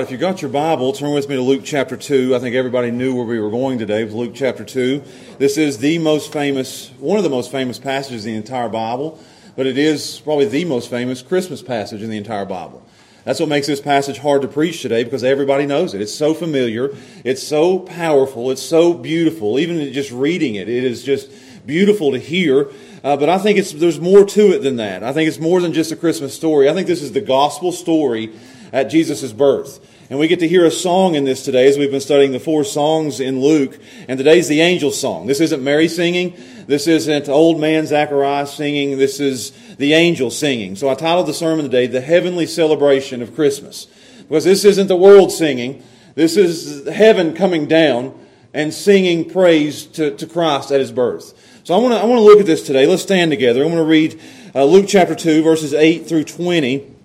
right, if you got your Bible, turn with me to Luke chapter 2. I think everybody knew where we were going today. It Luke chapter 2. This is the most famous, one of the most famous passages in the entire Bible, but it is probably the most famous Christmas passage in the entire Bible. That's what makes this passage hard to preach today because everybody knows it. It's so familiar, it's so powerful, it's so beautiful. Even just reading it, it is just beautiful to hear. Uh, but I think it's, there's more to it than that. I think it's more than just a Christmas story. I think this is the gospel story at Jesus' birth. And we get to hear a song in this today as we've been studying the four songs in Luke. And today's the angel song. This isn't Mary singing. This isn't old man Zacharias singing. This is the angel singing. So I titled the sermon today, The Heavenly Celebration of Christmas. Because this isn't the world singing. This is heaven coming down and singing praise to, to Christ at his birth. So I want to I want to look at this today. Let's stand together. I'm going to read uh, Luke chapter 2, verses 8 through 20.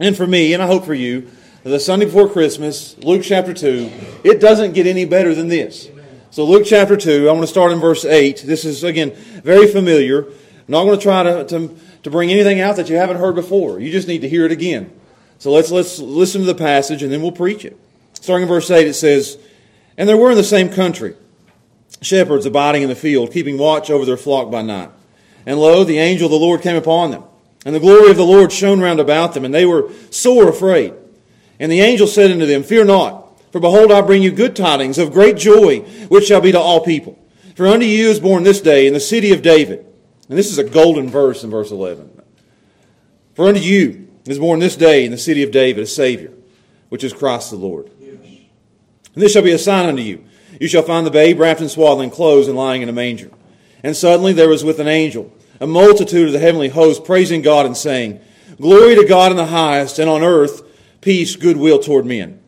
And for me, and I hope for you, the Sunday before Christmas, Luke chapter 2, it doesn't get any better than this. So, Luke chapter 2, I want to start in verse 8. This is, again, very familiar. I'm not going to try to, to, to bring anything out that you haven't heard before. You just need to hear it again. So, let's, let's listen to the passage and then we'll preach it. Starting in verse 8, it says, And there were in the same country shepherds abiding in the field, keeping watch over their flock by night. And lo, the angel of the Lord came upon them, and the glory of the Lord shone round about them, and they were sore afraid. And the angel said unto them, Fear not, for behold, I bring you good tidings of great joy, which shall be to all people. For unto you is born this day in the city of David. And this is a golden verse in verse 11. For unto you is born this day in the city of David a Savior, which is Christ the Lord. And this shall be a sign unto you. You shall find the babe wrapped in swaddling clothes and lying in a manger. And suddenly there was with an angel a multitude of the heavenly host praising God and saying, Glory to God in the highest, and on earth peace, goodwill toward men.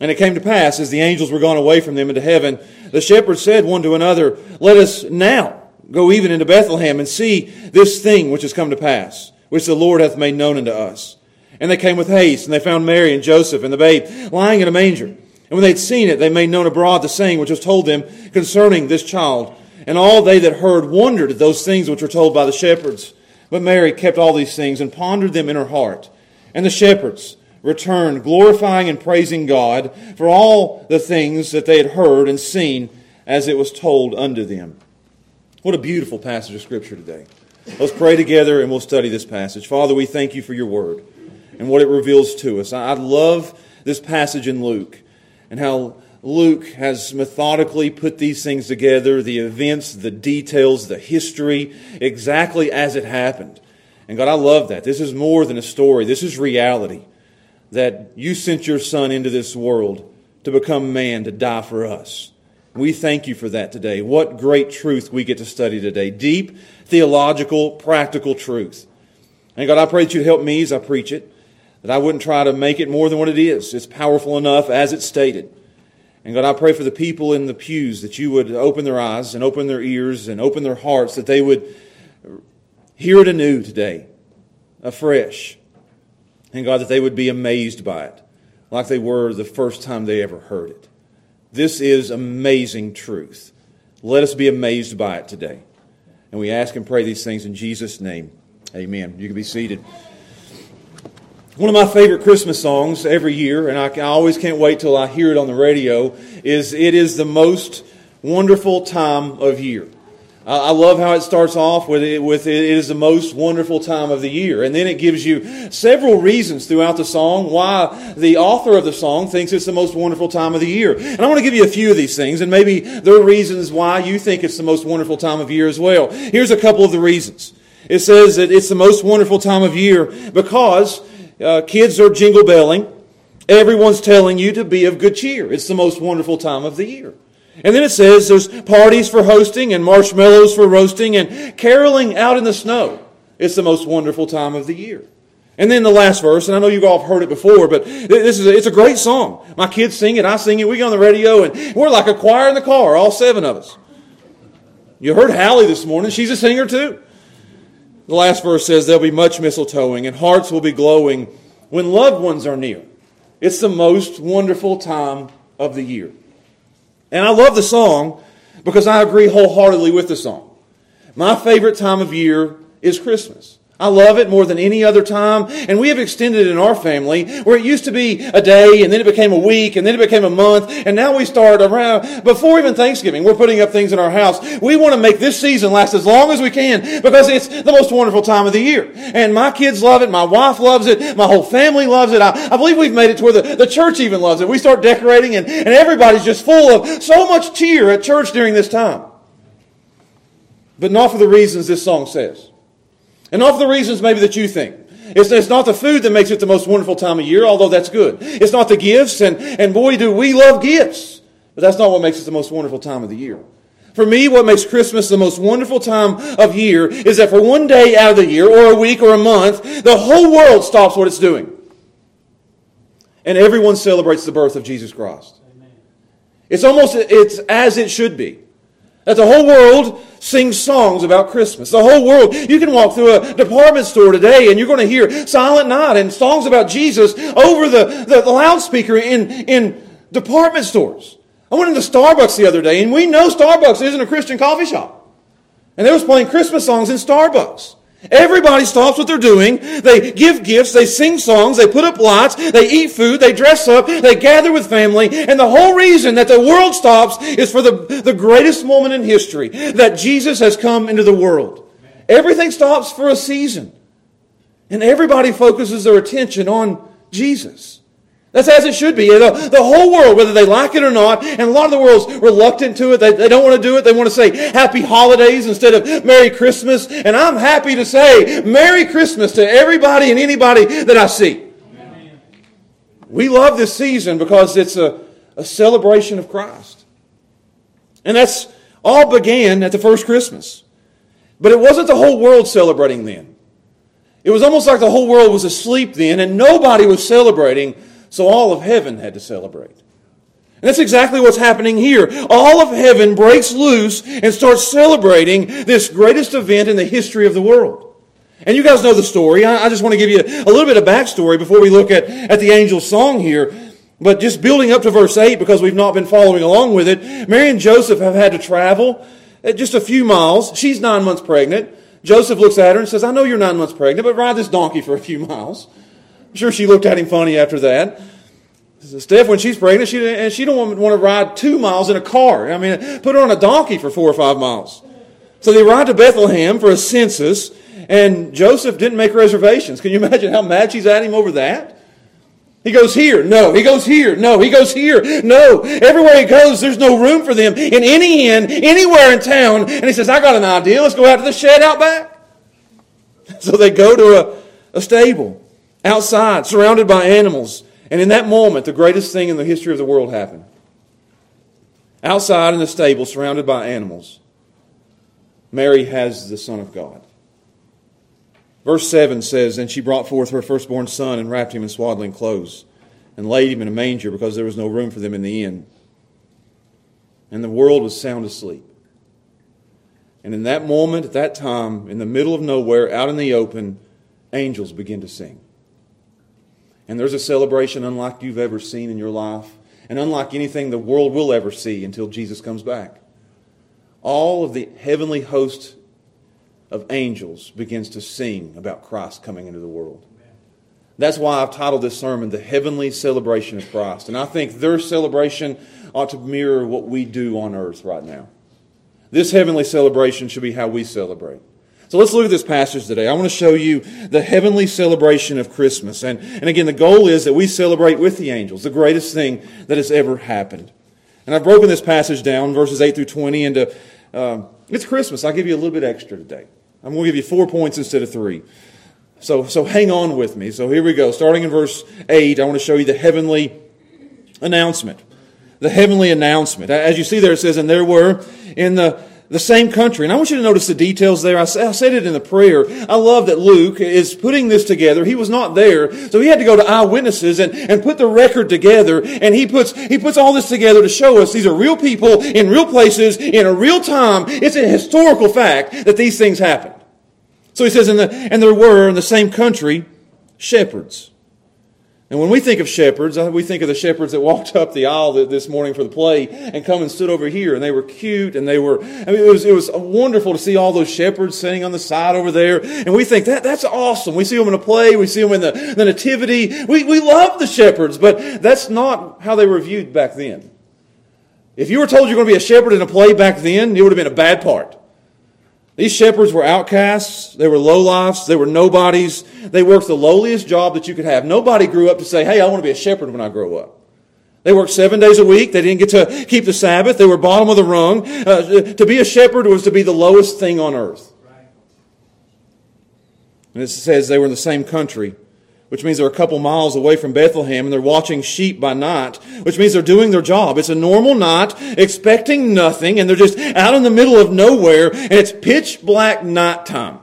And it came to pass, as the angels were gone away from them into heaven, the shepherds said one to another, Let us now go even into Bethlehem and see this thing which has come to pass, which the Lord hath made known unto us. And they came with haste, and they found Mary and Joseph and the babe lying in a manger. And when they had seen it, they made known abroad the saying which was told them concerning this child. And all they that heard wondered at those things which were told by the shepherds. But Mary kept all these things and pondered them in her heart. And the shepherds, returned, glorifying and praising God for all the things that they had heard and seen as it was told unto them. What a beautiful passage of Scripture today. Let's pray together and we'll study this passage. Father, we thank you for your word and what it reveals to us. I love this passage in Luke and how Luke has methodically put these things together the events, the details, the history, exactly as it happened. And God, I love that. This is more than a story, this is reality that you sent your Son into this world to become man, to die for us. We thank you for that today. What great truth we get to study today. Deep, theological, practical truth. And God, I pray that you'd help me as I preach it, that I wouldn't try to make it more than what it is. It's powerful enough as it's stated. And God, I pray for the people in the pews that you would open their eyes and open their ears and open their hearts, that they would hear it anew today, afresh and God, that they would be amazed by it, like they were the first time they ever heard it. This is amazing truth. Let us be amazed by it today. And we ask and pray these things in Jesus' name. Amen. You can be seated. One of my favorite Christmas songs every year, and I always can't wait till I hear it on the radio, is It is the Most Wonderful Time of Year. I love how it starts off with it, with it is the most wonderful time of the year. And then it gives you several reasons throughout the song why the author of the song thinks it's the most wonderful time of the year. And I want to give you a few of these things, and maybe there are reasons why you think it's the most wonderful time of year as well. Here's a couple of the reasons. It says that it's the most wonderful time of year because uh, kids are jingle belling. Everyone's telling you to be of good cheer. It's the most wonderful time of the year. And then it says there's parties for hosting and marshmallows for roasting and caroling out in the snow. It's the most wonderful time of the year. And then the last verse, and I know you've all heard it before, but this is a, it's a great song. My kids sing it, I sing it, we get on the radio, and we're like a choir in the car, all seven of us. You heard Hallie this morning, she's a singer too. The last verse says there'll be much mistletoeing and hearts will be glowing when loved ones are near. It's the most wonderful time of the year. And I love the song because I agree wholeheartedly with the song. My favorite time of year is Christmas. I love it more than any other time. And we have extended in our family where it used to be a day and then it became a week and then it became a month. And now we start around before even Thanksgiving. We're putting up things in our house. We want to make this season last as long as we can because it's the most wonderful time of the year. And my kids love it. My wife loves it. My whole family loves it. I, I believe we've made it to where the, the church even loves it. We start decorating and, and everybody's just full of so much cheer at church during this time. But not for the reasons this song says. And for the reasons maybe that you think. It's, it's not the food that makes it the most wonderful time of year, although that's good. It's not the gifts, and, and boy, do we love gifts. But that's not what makes it the most wonderful time of the year. For me, what makes Christmas the most wonderful time of year is that for one day out of the year, or a week, or a month, the whole world stops what it's doing. And everyone celebrates the birth of Jesus Christ. It's almost it's as it should be. That the whole world sings songs about Christmas. The whole world. You can walk through a department store today and you're going to hear Silent Night and songs about Jesus over the, the, the loudspeaker in, in department stores. I went into Starbucks the other day and we know Starbucks isn't a Christian coffee shop. And they was playing Christmas songs in Starbucks. Everybody stops what they're doing. They give gifts, they sing songs, they put up lights, they eat food, they dress up, they gather with family. And the whole reason that the world stops is for the, the greatest moment in history that Jesus has come into the world. Everything stops for a season. And everybody focuses their attention on Jesus. That's as it should be. The, the, whole world, whether they like it or not, and a lot of the world's reluctant to it. They, they don't want to do it. They want to say Happy Holidays instead of Merry Christmas. And I'm happy to say Merry Christmas to everybody and anybody that I see. Amen. We love this season because it's a, a celebration of Christ. And that's all began at the first Christmas. But it wasn't the whole world celebrating then. It was almost like the whole world was asleep then, and nobody was celebrating so all of heaven had to celebrate. And that's exactly what's happening here. All of heaven breaks loose and starts celebrating this greatest event in the history of the world. And you guys know the story. I just want to give you a little bit of backstory before we look at, at the angel's song here. But just building up to verse 8, because we've not been following along with it, Mary and Joseph have had to travel uh, just a few miles. She's nine months pregnant. Joseph looks at her and says, I know you're nine months pregnant, but ride this donkey for a few miles. I'm sure she looked at him funny after that. Steph, when she's pregnant, she, and she don't want to ride two miles in a car. I mean, put her on a donkey for four or five miles. So they ride to Bethlehem for a census, and Joseph didn't make reservations. Can you imagine how mad she's at him over that? He goes here, no. He goes here, no. He goes here, no. Everywhere he goes, there's no room for them in any inn, anywhere in town. And he says, I got an idea. Let's go out to the shed out back. So they go to a, a stable outside, surrounded by animals. And in that moment, the greatest thing in the history of the world happened. Outside in the stable, surrounded by animals, Mary has the Son of God. Verse 7 says, And she brought forth her firstborn son and wrapped him in swaddling clothes and laid him in a manger because there was no room for them in the inn. And the world was sound asleep. And in that moment, at that time, in the middle of nowhere, out in the open, angels begin to sing. And there's a celebration unlike you've ever seen in your life, and unlike anything the world will ever see until Jesus comes back. All of the heavenly host of angels begins to sing about Christ coming into the world. That's why I've titled this sermon The Heavenly Celebration of Christ. And I think their celebration ought to mirror what we do on earth right now. This heavenly celebration should be how we celebrate. So let's look at this passage today. I want to show you the heavenly celebration of Christmas. And, and again, the goal is that we celebrate with the angels, the greatest thing that has ever happened. And I've broken this passage down, verses 8 through 20, into uh, it's Christmas. I'll give you a little bit extra today. I'm going to give you four points instead of three. So, so hang on with me. So here we go. Starting in verse 8, I want to show you the heavenly announcement. The heavenly announcement. As you see there, it says, And there were in the the same country. And I want you to notice the details there. I said it in the prayer. I love that Luke is putting this together. He was not there, so he had to go to eyewitnesses and, and put the record together. And he puts, he puts all this together to show us these are real people in real places in a real time. It's a historical fact that these things happened. So he says, in the, and there were in the same country shepherds and when we think of shepherds, uh, we think of the shepherds that walked up the aisle this morning for the play and come and stood over here, and they were cute, and they were. I mean, it was it was wonderful to see all those shepherds sitting on the side over there, and we think that that's awesome. We see them in a play, we see them in the, the nativity. We we love the shepherds, but that's not how they were viewed back then. If you were told you're going to be a shepherd in a play back then, it would have been a bad part. These shepherds were outcasts. They were lowlifes. They were nobodies. They worked the lowliest job that you could have. Nobody grew up to say, hey, I want to be a shepherd when I grow up. They worked seven days a week. They didn't get to keep the Sabbath. They were bottom of the rung. Uh, to be a shepherd was to be the lowest thing on earth. And it says they were in the same country, which means they're a couple miles away from Bethlehem and they're watching sheep by night, which means they're doing their job. It's a normal night, expecting nothing, and they're just out in the middle of nowhere, and it's pitch black nighttime.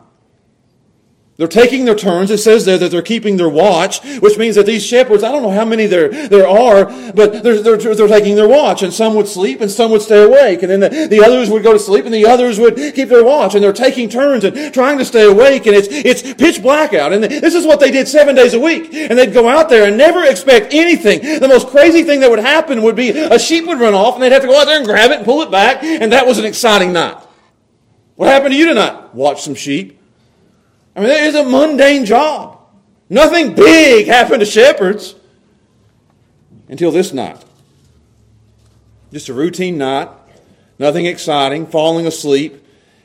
They're taking their turns. It says there that they're keeping their watch, which means that these shepherds, I don't know how many there, there are, but they're, they're, they're taking their watch. And some would sleep and some would stay awake. And then the, the others would go to sleep and the others would keep their watch. And they're taking turns and trying to stay awake. And it's, it's pitch black out. And this is what they did seven days a week. And they'd go out there and never expect anything. The most crazy thing that would happen would be a sheep would run off and they'd have to go out there and grab it and pull it back. And that was an exciting night. What happened to you tonight? Watch some sheep. I mean, it is a mundane job. Nothing big happened to shepherds until this night. Just a routine night, nothing exciting, falling asleep.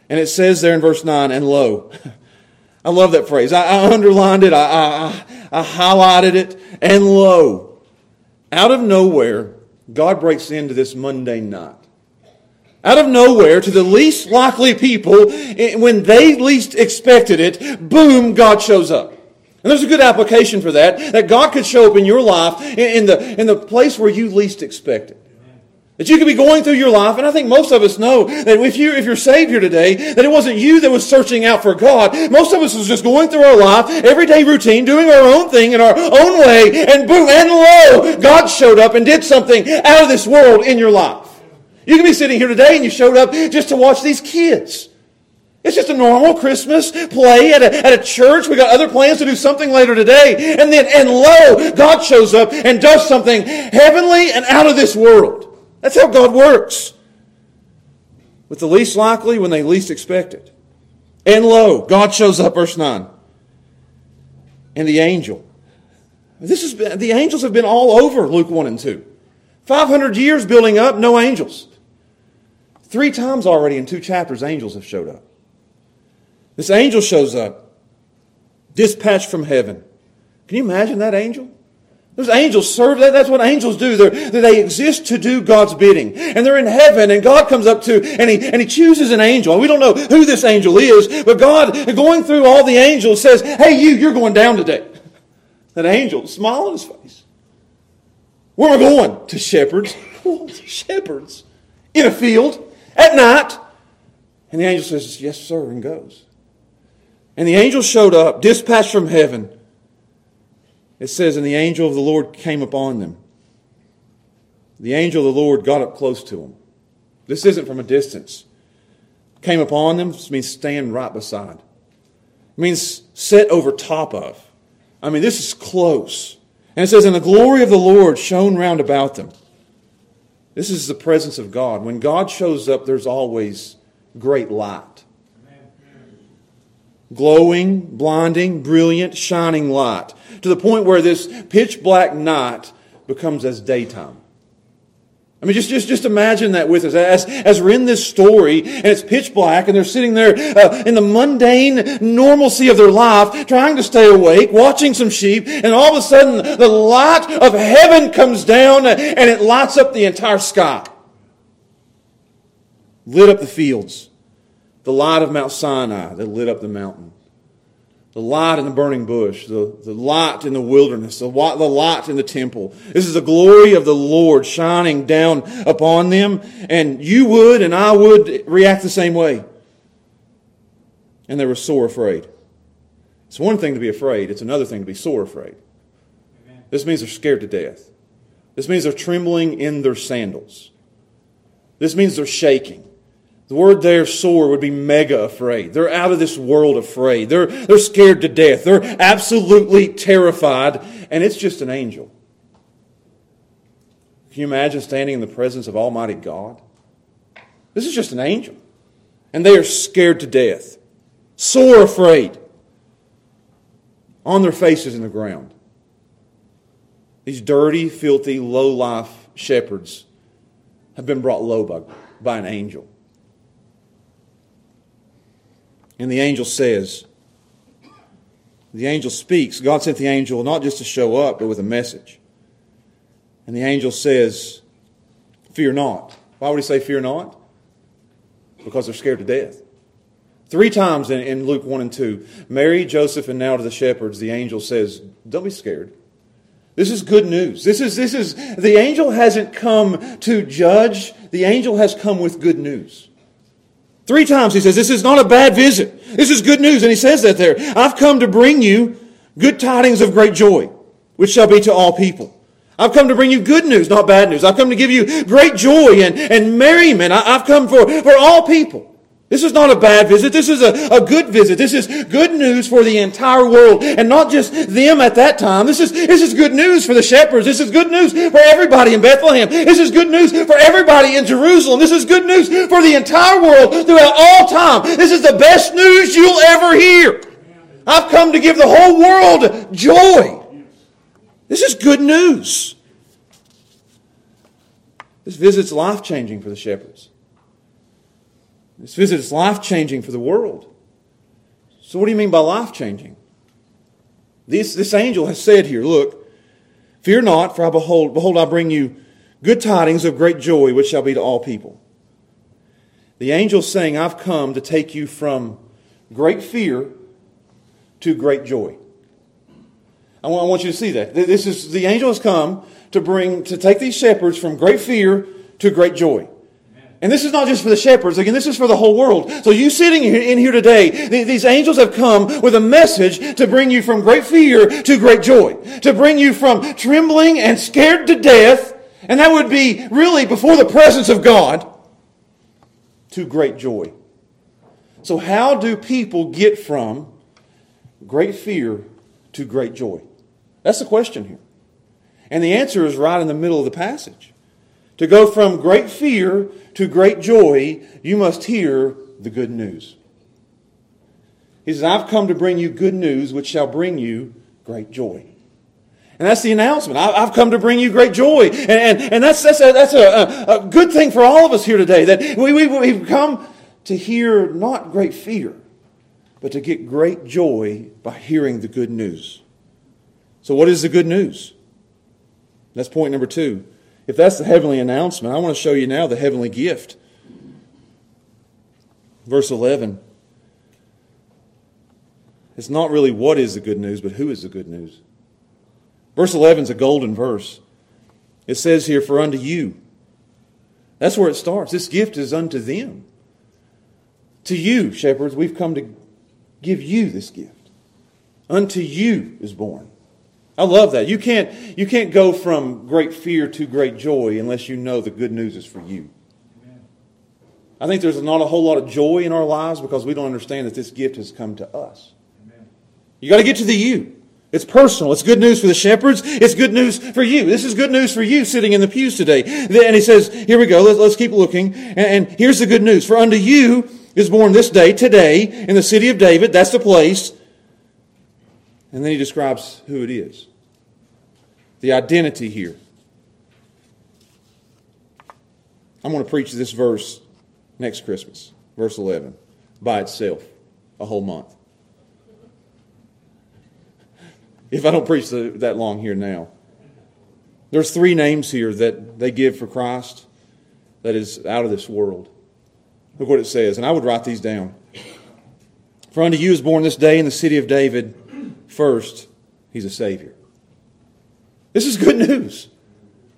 And it says there in verse 9, and lo. I love that phrase. I, I underlined it, I, I, I highlighted it, and lo. Out of nowhere, God breaks into this mundane night out of nowhere to the least likely people eh, when they least expected it, boom, God shows up. And there's a good application for that, that God could show up in your life in the, in the place where you least expect it. That you could be going through your life, and I think most of us know that if, you, if you're saved here today, that it wasn't you that was searching out for God. Most of us was just going through our life, everyday routine, doing our own thing in our own way, and boom, and lo, God showed up and did something out of this world in your life. You can be sitting here today and you showed up just to watch these kids. It's just a normal Christmas play at a, at a church. We got other plans to do something later today. And then, and lo, God shows up and does something heavenly and out of this world. That's how God works. With the least likely when they least expect it. And lo, God shows up, verse 9. And the angel. This is, the angels have been all over Luke 1 and 2. 500 years building up, no angels. Three times already in two chapters, angels have showed up. This angel shows up, dispatched from heaven. Can you imagine that angel? Those angels serve, that, that's what angels do. They're, they exist to do God's bidding. And they're in heaven, and God comes up to, and he, and he chooses an angel. And we don't know who this angel is, but God, going through all the angels, says, Hey, you, you're going down today. That angel, smile on his face. Where am I going? To shepherds. shepherds. In a field at night. And the angel says, Yes, sir, and goes. And the angel showed up, dispatched from heaven. It says, And the angel of the Lord came upon them. The angel of the Lord got up close to them. This isn't from a distance. Came upon them means stand right beside. It means set over top of. I mean, this is close. And it says, And the glory of the Lord shone round about them. This is the presence of God. When God shows up, there's always great light. Glowing, blinding, brilliant, shining light. To the point where this pitch black night becomes as daytime. I mean, just, just, just imagine that with us. As, as we're in this story and it's pitch black and they're sitting there uh, in the mundane normalcy of their life, trying to stay awake, watching some sheep, and all of a sudden the light of heaven comes down and it lights up the entire sky. Lit up the fields. The light of Mount Sinai that lit up the mountain the light in the burning bush, the, the light in the wilderness, the, the light in the temple. This is the glory of the Lord shining down upon them, and you would and I would react the same way. And they were sore afraid. It's one thing to be afraid, it's another thing to be sore afraid. Amen. This means they're scared to death. This means they're trembling in their sandals. This means they're shaking. The word there, sore, would be mega afraid. They're out of this world afraid. They're, they're scared to death. They're absolutely terrified, and it's just an angel. Can you imagine standing in the presence of Almighty God? This is just an angel. And they are scared to death, sore afraid, on their faces in the ground. These dirty, filthy, low life shepherds have been brought low by, by an angel. And the angel says, the angel speaks. God sent the angel not just to show up, but with a message. And the angel says, Fear not. Why would he say, Fear not? Because they're scared to death. Three times in, in Luke 1 and 2, Mary, Joseph, and now to the shepherds, the angel says, Don't be scared. This is good news. This is, this is, the angel hasn't come to judge, the angel has come with good news. Three times he says, This is not a bad visit. This is good news. And he says that there. I've come to bring you good tidings of great joy, which shall be to all people. I've come to bring you good news, not bad news. I've come to give you great joy and, and merriment. I, have come for, for all people. This is not a bad visit. This is a, a good visit. This is good news for the entire world and not just them at that time. This is, this is good news for the shepherds. This is good news for everybody in Bethlehem. This is good news for everybody in Jerusalem. This is good news for the entire world throughout all time. This is the best news you'll ever hear. I've come to give the whole world joy. This is good news. This visit's life changing for the shepherds. This visit is life changing for the world. So, what do you mean by life changing? This, this angel has said here, Look, fear not, for I behold, behold, I bring you good tidings of great joy, which shall be to all people. The angel saying, I've come to take you from great fear to great joy. I want, I want you to see that. This is the angel has come to bring to take these shepherds from great fear to great joy. And this is not just for the shepherds. Again, this is for the whole world. So you sitting in here today, these angels have come with a message to bring you from great fear to great joy. To bring you from trembling and scared to death, and that would be really before the presence of God, to great joy. So how do people get from great fear to great joy? That's the question here. And the answer is right in the middle of the passage. To go from great fear to great joy, you must hear the good news. He says, I've come to bring you good news, which shall bring you great joy. And that's the announcement. I've come to bring you great joy. And, and, that's, that's, a, that's a, a, good thing for all of us here today, that we, we, we've come to hear not great fear, but to get great joy by hearing the good news. So, what is the good news? That's point number two. If that's the heavenly announcement, I want to show you now the heavenly gift. Verse 11. It's not really what is the good news, but who is the good news. Verse 11 is a golden verse. It says here, For unto you. That's where it starts. This gift is unto them. To you, shepherds, we've come to give you this gift. Unto you is born. I love that. You can't, you can't go from great fear to great joy unless you know the good news is for you. I think there's not a whole lot of joy in our lives because we don't understand that this gift has come to us. You got to get to the you. It's personal. It's good news for the shepherds. It's good news for you. This is good news for you sitting in the pews today. And he says, here we go. Let's, keep looking. And here's the good news. For unto you is born this day, today, in the city of David. That's the place. And then he describes who it is the identity here. I'm going to preach this verse next Christmas, verse 11, by itself, a whole month. If I don't preach that long here now. There's three names here that they give for Christ that is out of this world. Look what it says, and I would write these down. For unto you is born this day in the city of David, first, he's a Savior. This is good news.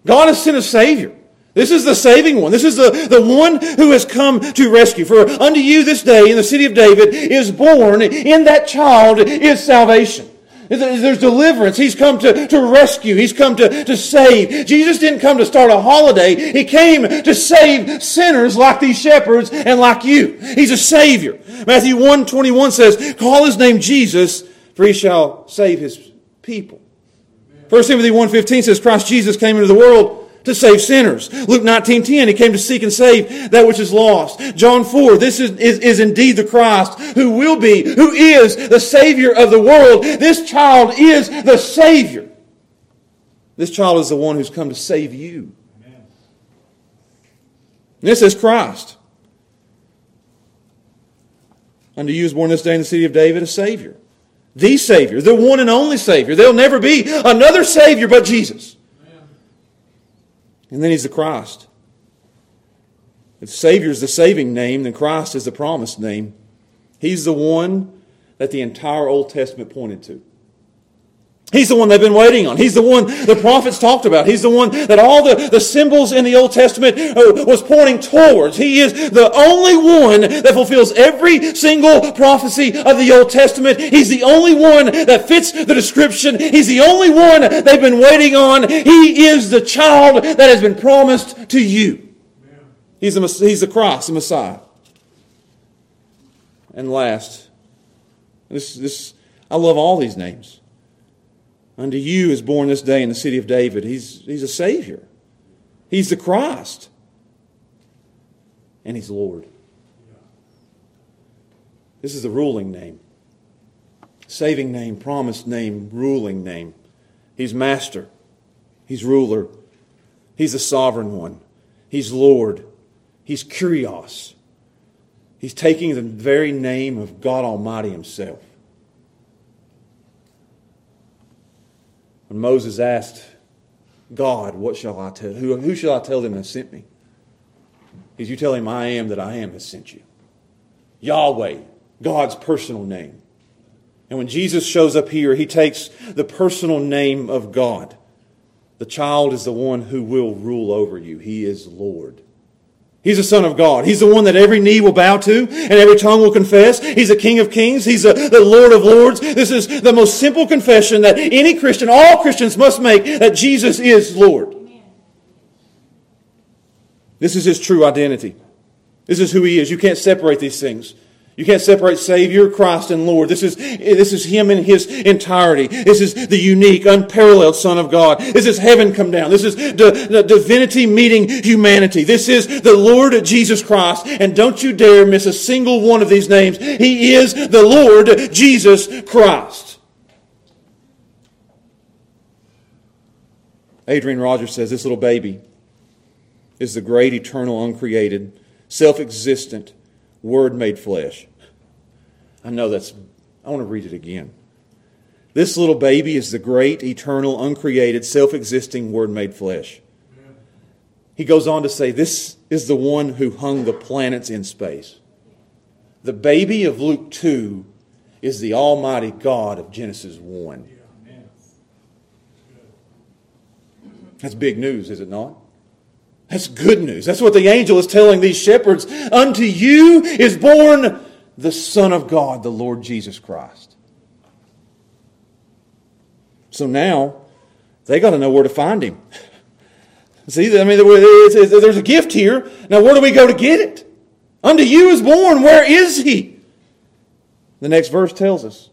God has sent a Savior. This is the saving one. This is the, the one who has come to rescue. For unto you this day in the city of David is born, in that child is salvation. There's deliverance. He's come to, to rescue. He's come to, to save. Jesus didn't come to start a holiday. He came to save sinners like these shepherds and like you. He's a Savior. Matthew 1 21 says, Call his name Jesus, for he shall save his people. 1 Timothy 1.15 says Christ Jesus came into the world to save sinners. Luke 19.10, he came to seek and save that which is lost. John 4, this is, is, is indeed the Christ who will be, who is the Savior of the world. This child is the Savior. This child is the one who's come to save you. This is Christ. Unto you is born this day in the city of David a Savior the Savior, the one and only Savior. There'll never be another Savior but Jesus. And then He's the Christ. If Savior is the saving name, then Christ is the promised name. He's the one that the entire Old Testament pointed to. He's the one they've been waiting on. He's the one the prophets talked about. He's the one that all the, the symbols in the Old Testament uh, was pointing towards. He is the only one that fulfills every single prophecy of the Old Testament. He's the only one that fits the description. He's the only one they've been waiting on. He is the child that has been promised to you. He's the, he's the Christ, the Messiah. And last, this, this, I love all these names. Unto you is born this day in the city of David. He's, he's a Savior. He's the Christ. And He's Lord. This is the ruling name. Saving name, promised name, ruling name. He's Master. He's ruler. He's the sovereign one. He's Lord. He's Kyrios. He's taking the very name of God Almighty Himself. When Moses asked God, What shall I tell? Who, who shall I tell them that sent me? He's you tell him, I am that I am has sent you. Yahweh, God's personal name. And when Jesus shows up here, he takes the personal name of God. The child is the one who will rule over you. He is Lord. He's the Son of God. He's the one that every knee will bow to and every tongue will confess. He's the King of Kings. He's the, the Lord of Lords. This is the most simple confession that any Christian, all Christians must make that Jesus is Lord. This is his true identity. This is who he is. You can't separate these things. You can't separate Savior, Christ, and Lord. This is, this is Him in His entirety. This is the unique, unparalleled Son of God. This is heaven come down. This is the divinity meeting humanity. This is the Lord Jesus Christ. And don't you dare miss a single one of these names. He is the Lord Jesus Christ. Adrian Rogers says this little baby is the great, eternal, uncreated, self existent, Word made flesh. I know that's, I want to read it again. This little baby is the great, eternal, uncreated, self existing Word made flesh. He goes on to say, This is the one who hung the planets in space. The baby of Luke 2 is the Almighty God of Genesis 1. That's big news, is it not? That's good news. That's what the angel is telling these shepherds. Unto you is born the Son of God, the Lord Jesus Christ. So now they got to know where to find him. See, I mean, there's a gift here. Now, where do we go to get it? Unto you is born. Where is he? The next verse tells us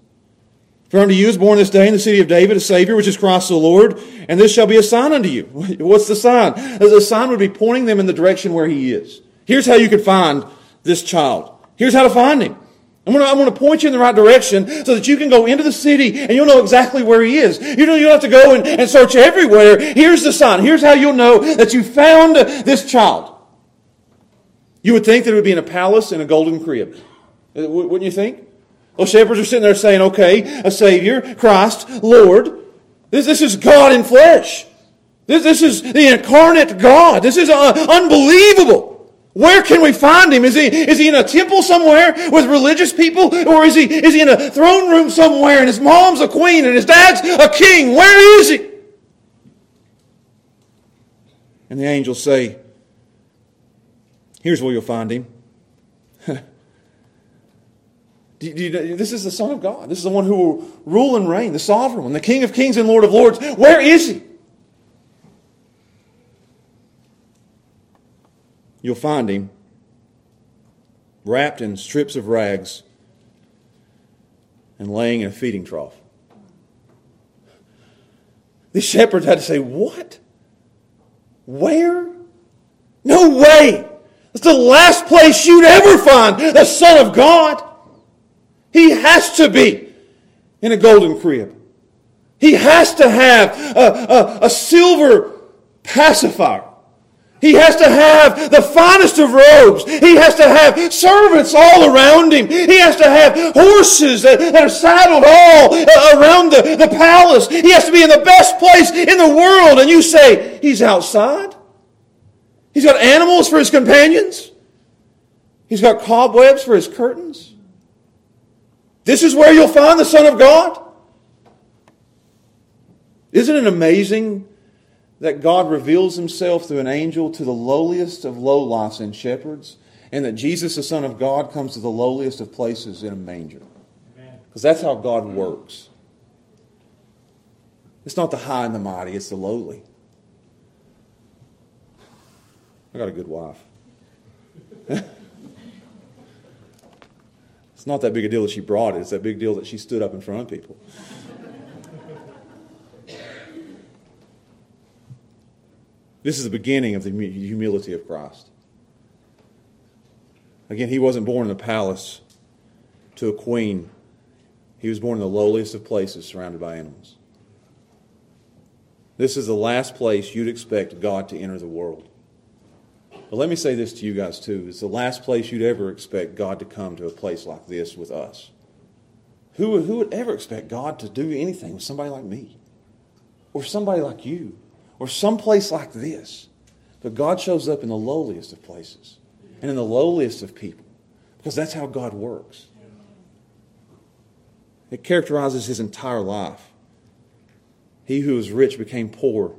for unto you is born this day in the city of David a Savior, which is Christ the Lord, and this shall be a sign unto you. What's the sign? The sign would be pointing them in the direction where he is. Here's how you could find this child. Here's how to find him. I'm going, to, I'm going to point you in the right direction so that you can go into the city and you'll know exactly where he is. You don't, you have to go and, and search everywhere. Here's the sign. Here's how you'll know that you found this child. You would think that it would be in a palace in a golden crib. Uh, wouldn't you think? Well, shepherds are sitting there saying, okay, a Savior, Christ, Lord. This, this is God in flesh. This, this is the incarnate God. This is uh, unbelievable. Where can we find him? Is he, is he in a temple somewhere with religious people? Or is he, is he in a throne room somewhere and his mom's a queen and his dad's a king? Where is he? And the angels say, Here's where you'll find him. Do do this is the Son of God. This is the one who will rule and reign, the sovereign one, the King of kings and Lord of lords. Where is he? You'll find him wrapped in strips of rags and laying in a feeding trough. The shepherds had to say, What? Where? No way! That's the last place you'd ever find the Son of God. He has to be in a golden crib. He has to have a, a, a silver pacifier. He has to have the finest of robes. He has to have servants all around him. He has to have horses that, that, are saddled all uh, around the, the palace. He has to be in the best place in the world. And you say, he's outside? He's got animals for his companions? He's got cobwebs for his curtains? This is where you'll find the Son of God? Isn't it amazing that God reveals himself through an angel to the lowliest of lowlifes and shepherds, and that Jesus, the Son of God, comes to the lowliest of places in a manger? Because that's how God works. It's not the high and the mighty, it's the lowly. I got a good wife. it's not that big a deal that she brought it, it's that big deal that she stood up in front of people. This is the beginning of the humility of Christ. Again, he wasn't born in a palace to a queen. He was born in the lowliest of places, surrounded by animals. This is the last place you'd expect God to enter the world. But let me say this to you guys, too. It's the last place you'd ever expect God to come to a place like this with us. Who, who would ever expect God to do anything with somebody like me? Or somebody like you? or someplace like this. But God shows up in the lowliest of places and in the lowliest of people because that's how God works. It characterizes his entire life. He who was rich became poor.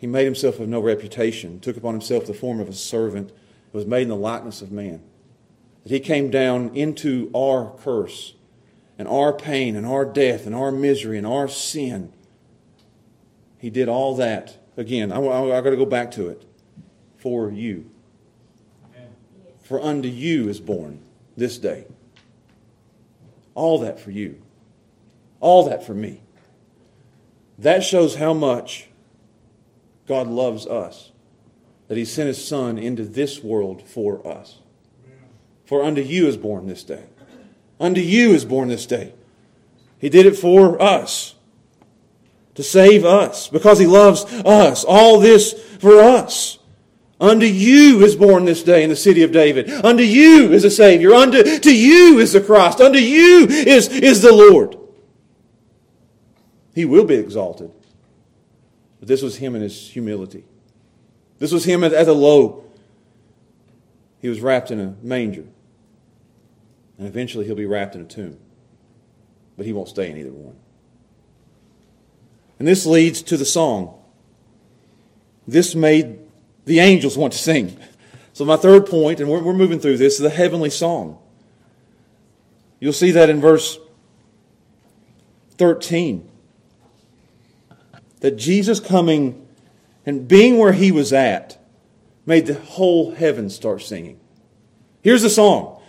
He made himself of no reputation, took upon himself the form of a servant, was made in the likeness of man. That he came down into our curse and our pain and our death and our misery and our sin he did all that. Again, I, I, I got to go back to it. For you. For unto you is born this day. All that for you. All that for me. That shows how much God loves us. That He sent His Son into this world for us. For unto you is born this day. Unto you is born this day. He did it for us to save us because he loves us. All this for us. Unto you is born this day in the city of David. Unto you is a Savior. Unto to you is the Christ. Unto you is, is the Lord. He will be exalted. But this was him in his humility. This was him at the low. He was wrapped in a manger. And eventually he'll be wrapped in a tomb. But he won't stay in either one. And this leads to the song. This made the angels want to sing. So, my third point, and we're, we're moving through this, is the heavenly song. You'll see that in verse 13. That Jesus coming and being where he was at made the whole heaven start singing. Here's the song.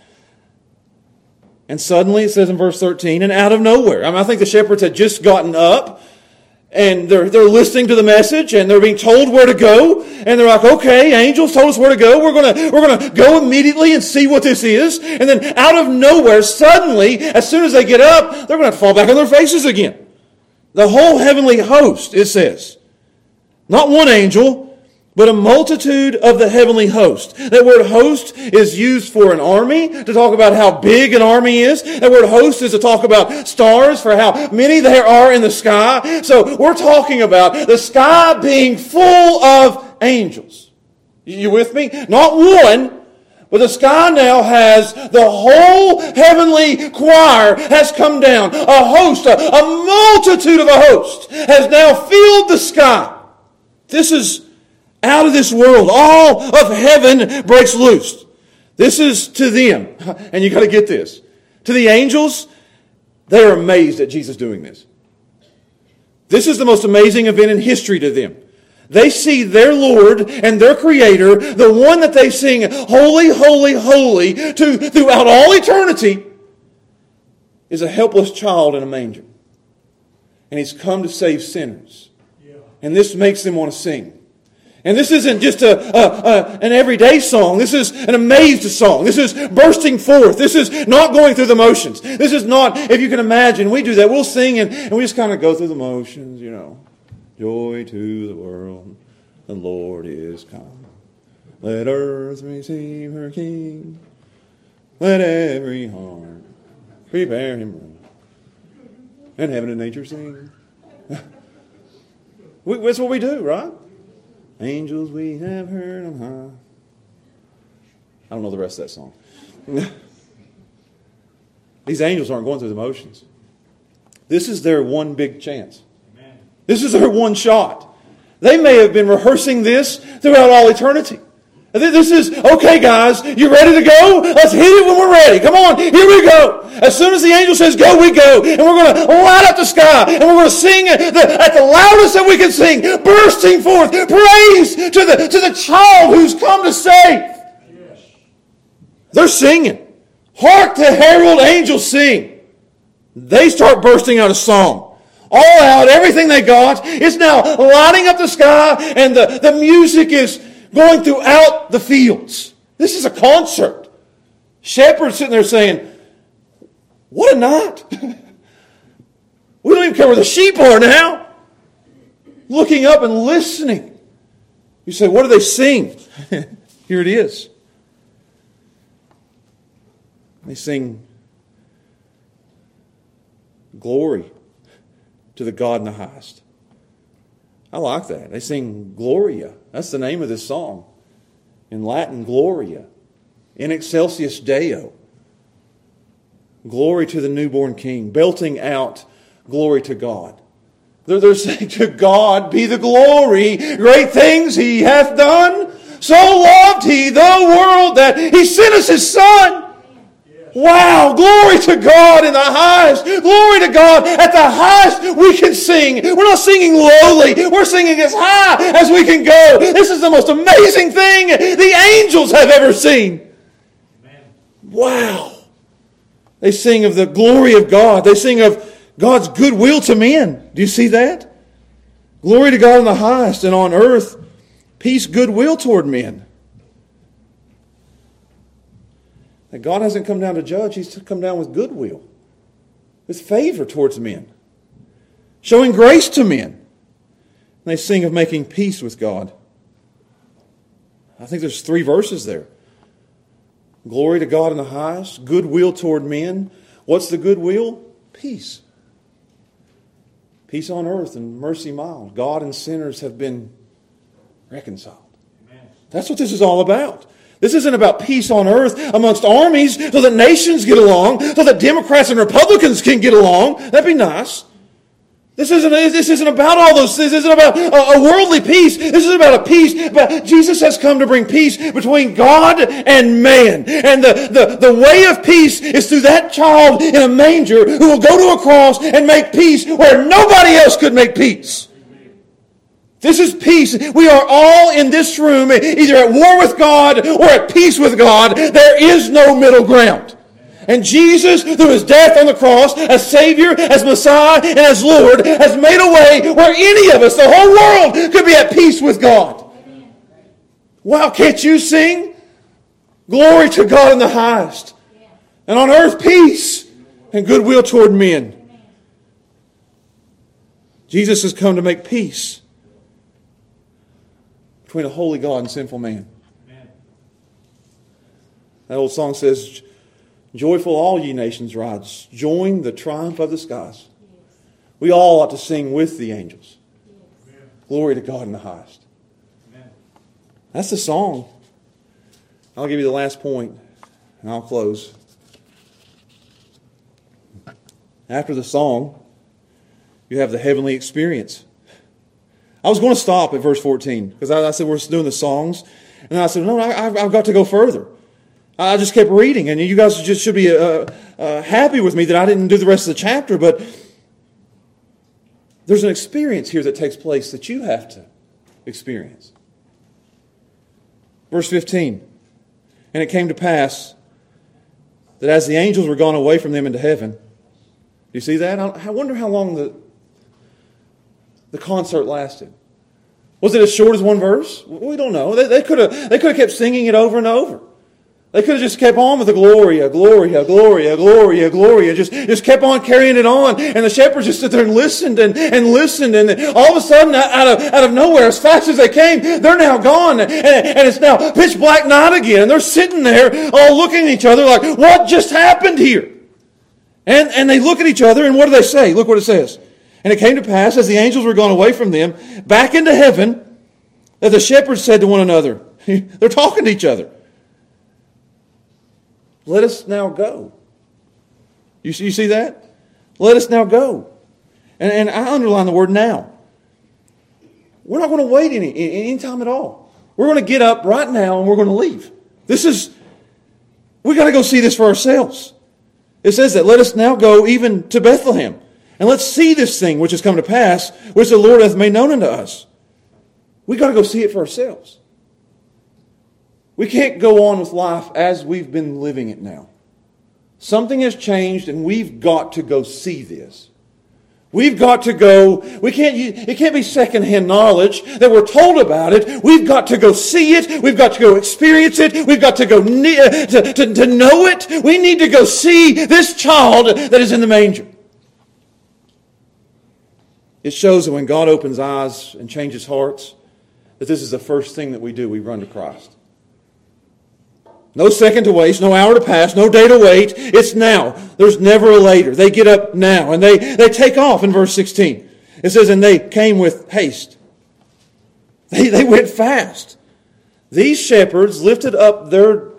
And suddenly it says in verse 13, and out of nowhere. I, mean, I think the shepherds had just gotten up and they're, they're listening to the message and they're being told where to go and they're like okay angels told us where to go we're to we're to go immediately and see what this is and then out of nowhere suddenly as soon as they get up they're to fall back on their faces again the whole heavenly host it says not one angel but a multitude of the heavenly host. That word host is used for an army, to talk about how big an army is. That word host is to talk about stars, for how many there are in the sky. So we're talking about the sky being full of angels. You with me? Not one, but the sky now has the whole heavenly choir has come down. A host, a, a multitude of a host has now filled the sky. This is out of this world. All of heaven breaks loose. This is to them. And you got to get this. To the angels, they are amazed at Jesus doing this. This is the most amazing event in history to them. They see their Lord and their Creator, the one that they sing, Holy, Holy, Holy, to throughout all eternity, is a helpless child in a manger. And He's come to save sinners. And this makes them want to sing. And this isn't just a, a, a, an everyday song. This is an amazed song. This is bursting forth. This is not going through the motions. This is not, if you can imagine, we do that. We'll sing and, and we just kind of go through the motions, you know. Joy to the world, the Lord is come. Let earth receive her King. Let every heart prepare him room. And heaven and nature sing. That's what we do, right? Angels we have heard on high. I don't know the rest of that song. These angels aren't going through the motions. This is their one big chance. This is their one shot. They may have been rehearsing this throughout all eternity. This is, okay, guys, you ready to go? Let's hit it when we're ready. Come on, here we go. As soon as the angel says go, we go. And we're going to light up the sky. And we're going to sing at the, at the loudest that we can sing, bursting forth praise to the, to the child who's come to save. They're singing. Hark the herald angels sing. They start bursting out a song all out, everything they got. It's now lighting up the sky, and the, the music is going throughout the fields. This is a concert. Shepherds sitting there saying, What a night! we don't even care where the sheep are now. Looking up and listening. You say, What do they sing? Here it is. They sing glory to the God in the highest. I like that. They sing Gloria. That's the name of this song. In Latin, Gloria. In excelsis Deo. Glory to the newborn King. Belting out glory to God. They're, they're saying, To God be the glory. Great things he hath done. So loved he the world that he sent us his Son Wow, glory to God in the highest. Glory to God at the highest we can sing. We're not singing lowly. We're singing as high as we can go. This is the most amazing thing the angels have ever seen. Wow. They sing of the glory of God. They sing of God's goodwill to men. Do you see that? Glory to God in the highest and on earth, peace, goodwill toward men. That God hasn't come down to judge, He's come down with goodwill, with favor towards men, showing grace to men. And they sing of making peace with God. I think there's three verses there. Glory to God in the highest, goodwill toward men. What's the goodwill? Peace. Peace on earth and mercy mild. God and sinners have been reconciled. Amen. That's what this is all about. This isn't about peace on earth amongst armies so that nations get along, so that Democrats and Republicans can get along. That'd be nice. This isn't, this isn't about all those things. This isn't about a, worldly peace. This is about a peace. But Jesus has come to bring peace between God and man. And the, the, the way of peace is through that child in a manger who will go to a cross and make peace where nobody else could make peace. This is peace. We are all in this room either at war with God or at peace with God. There is no middle ground. And Jesus, through his death on the cross, as Savior, as Messiah, and as Lord, has made a way where any of us, the whole world, could be at peace with God. Wow, can't you sing? Glory to God in the highest. And on earth, peace and goodwill toward men. Jesus has come to make peace between a holy God and sinful man. Amen. That old song says, Joyful all ye nations rise, join the triumph of the skies. We all ought to sing with the angels. Glory to God in the highest. Amen. That's the song. I'll give you the last point, and I'll close. After the song, you have the heavenly experience. I was going to stop at verse 14 because I, I, said we're doing the songs. And I said, no, I, have got to go further. I just kept reading, and you guys just should be uh, uh, happy with me that I didn't do the rest of the chapter, but there's an experience here that takes place that you have to experience. Verse 15 And it came to pass that as the angels were gone away from them into heaven, you see that? I wonder how long the, the concert lasted. Was it as short as one verse? We don't know. They, they could have they could have kept singing it over and over. They could have just kept on with the Gloria, Gloria, Gloria, Gloria, Gloria, just, just kept on carrying it on. And the shepherds just stood there and listened and, and listened. And all of a sudden, out of, out of nowhere, as fast as they came, they're now gone. And, and it's now pitch black night again. And they're sitting there all looking at each other like, what just happened here? And, and they look at each other and what do they say? Look what it says. And it came to pass, as the angels were gone away from them, back into heaven, that the shepherds said to one another, they're talking to each other, Let us now go You see, you see that? Let us now go. And, and I underline the word now. We're not going to wait any, any time at all. We're going to get up right now and we're going to leave. This is, we got to go see this for ourselves. It says that let us now go even to Bethlehem and let's see this thing which has come to pass, which the Lord hath made known unto us. We got to go see it for ourselves. We can't go on with life as we've been living it now. Something has changed and we've got to go see this. We've got to go, we can't, it can't be secondhand knowledge that we're told about it. We've got to go see it. We've got to go experience it. We've got to go uh, to, to, to know it. We need to go see this child that is in the manger. It shows that when God opens eyes and changes hearts, that this is the first thing that we do. We run to Christ. No second to waste, no hour to pass, no day to wait. It's now. There's never a later. They get up now and they, they take off in verse 16. It says, and they came with haste. They, they went fast. These shepherds lifted up their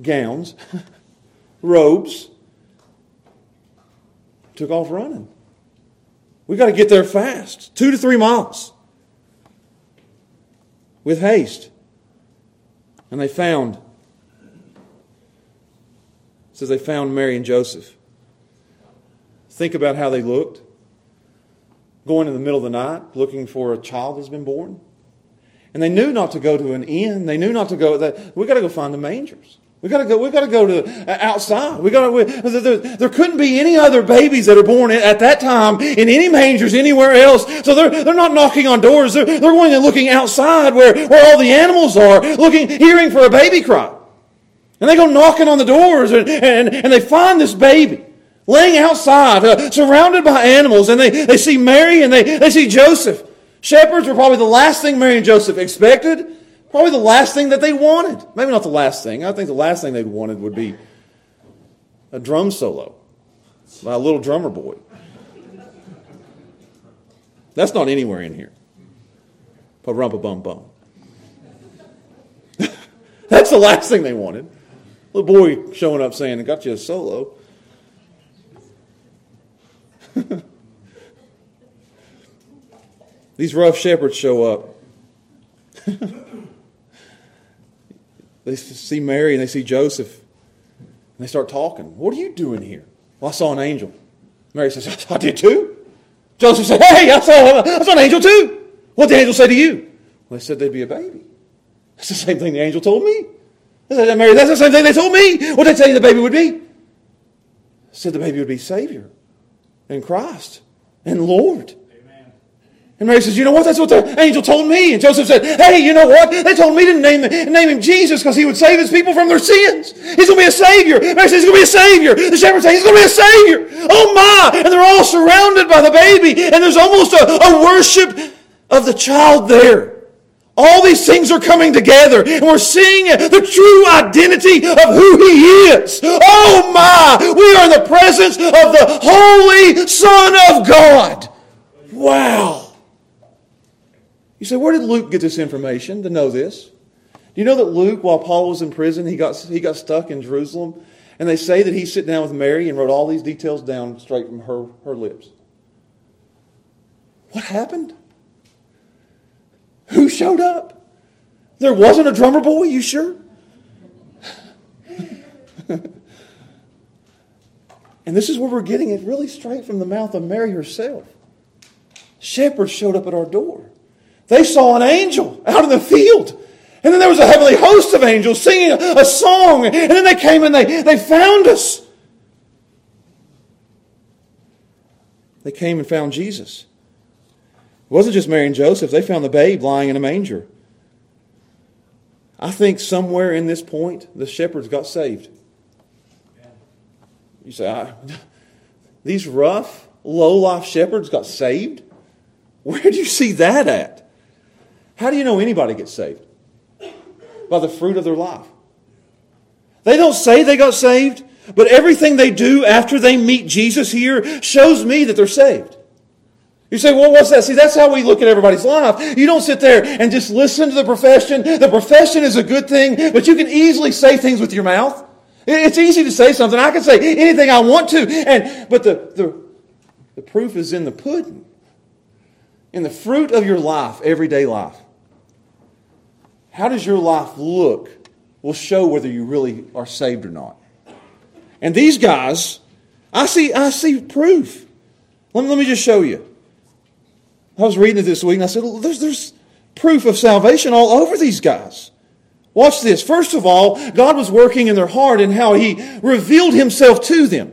gowns, robes, took off running. We got to get there fast, two to three miles, with haste. And they found, says they found Mary and Joseph. Think about how they looked. Going in the middle of the night looking for a child that's been born. And they knew not to go to an inn. They knew not to go. We got to go find the mangers. We got to go. We got to go to uh, outside. We got to. There, there, couldn't be any other babies that are born at that time in any mangers anywhere else. So they're they're not knocking on doors. They're, they're going and looking outside where where all the animals are, looking, hearing for a baby cry, and they go knocking on the doors and and, and they find this baby laying outside, uh, surrounded by animals, and they they see Mary and they they see Joseph. Shepherds were probably the last thing Mary and Joseph expected. Probably the last thing that they wanted. Maybe not the last thing. I think the last thing they'd wanted would be a drum solo by a little drummer boy. That's not anywhere in here. Pa bum bum. That's the last thing they wanted. Little boy showing up saying, I got you a solo. These rough shepherds show up. They see Mary and they see Joseph. And they start talking. What are you doing here? Well, I saw an angel. Mary says, I did too. Joseph said, Hey, I saw, I saw an angel too. What did the angel say to you? Well, they said they'd be a baby. That's the same thing the angel told me. They Said, Mary, that's the same thing they told me. What did they say the baby would be? said the baby would be Savior and Christ and Lord. And Mary says, you know what? That's what the angel told me. And Joseph said, hey, you know what? They told me to name, name him Jesus because he would save his people from their sins. He's going to be a savior. Mary says, he's going to be a savior. The shepherds say, he's going to be a savior. Oh my! And they're all surrounded by the baby. And there's almost a, a worship of the child there. All these things are coming together and we're seeing the true identity of who he is. Oh my! We are in the presence of the Holy Son of God. Wow. You say, where did Luke get this information to know this? Do you know that Luke, while Paul was in prison, he got, he got stuck in Jerusalem? And they say that he sat down with Mary and wrote all these details down straight from her, her lips. What happened? Who showed up? There wasn't a drummer boy, you sure? and this is where we're getting it really straight from the mouth of Mary herself. Shepherds showed up at our door. They saw an angel out in the field. And then there was a heavenly host of angels singing a, song. And then they came and they, they found us. They came and found Jesus. It wasn't just Mary and Joseph, they found the babe lying in a manger. I think somewhere in this point, the shepherds got saved. You say, these rough, low life shepherds got saved? Where do you see that at? How do you know anybody gets saved? By the fruit of their life. They don't say they got saved, but everything they do after they meet Jesus here shows me that they're saved. You say, well, what's that? See, that's how we look at everybody's life. You don't sit there and just listen to the profession. The profession is a good thing, but you can easily say things with your mouth. It's easy to say something. I can say anything I want to. And, but the, the, the proof is in the pudding, in the fruit of your life, everyday life. How does your life look will show whether you really are saved or not. And these guys, I see, I see proof. Let me, let me just show you. I was reading it this week and I said, there's, there's proof of salvation all over these guys. Watch this. First of all, God was working in their heart and how He revealed Himself to them.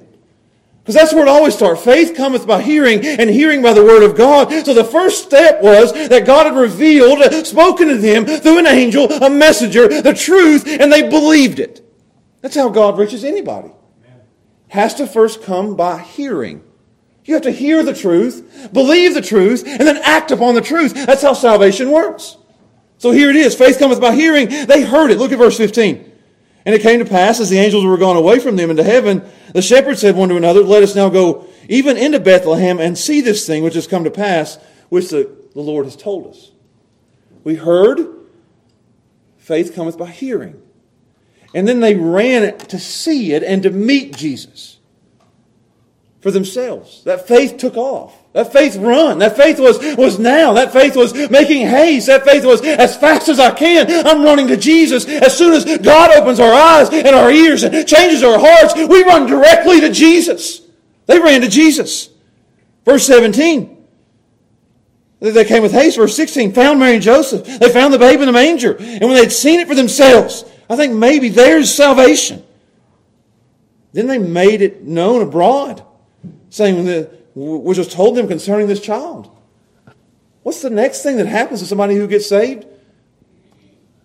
Because that's where it always starts. Faith cometh by hearing, and hearing by the word of God. So the first step was that God had revealed, spoken to them through an angel, a messenger, the truth, and they believed it. That's how God reaches anybody. Has to first come by hearing. You have to hear the truth, believe the truth, and then act upon the truth. That's how salvation works. So here it is. Faith cometh by hearing. They heard it. Look at verse 15. And it came to pass, as the angels were gone away from them into heaven, the shepherds said one to another, Let us now go even into Bethlehem and see this thing which has come to pass, which the, the Lord has told us. We heard, faith cometh by hearing. And then they ran to see it and to meet Jesus for themselves. That faith took off. That faith run. That faith was, was now. That faith was making haste. That faith was as fast as I can. I'm running to Jesus. As soon as God opens our eyes and our ears and changes our hearts, we run directly to Jesus. They ran to Jesus. Verse 17. They came with haste. Verse 16. Found Mary and Joseph. They found the babe in the manger. And when they'd seen it for themselves, I think maybe there's salvation. Then they made it known abroad, saying which was told them concerning this child. What's the next thing that happens to somebody who gets saved?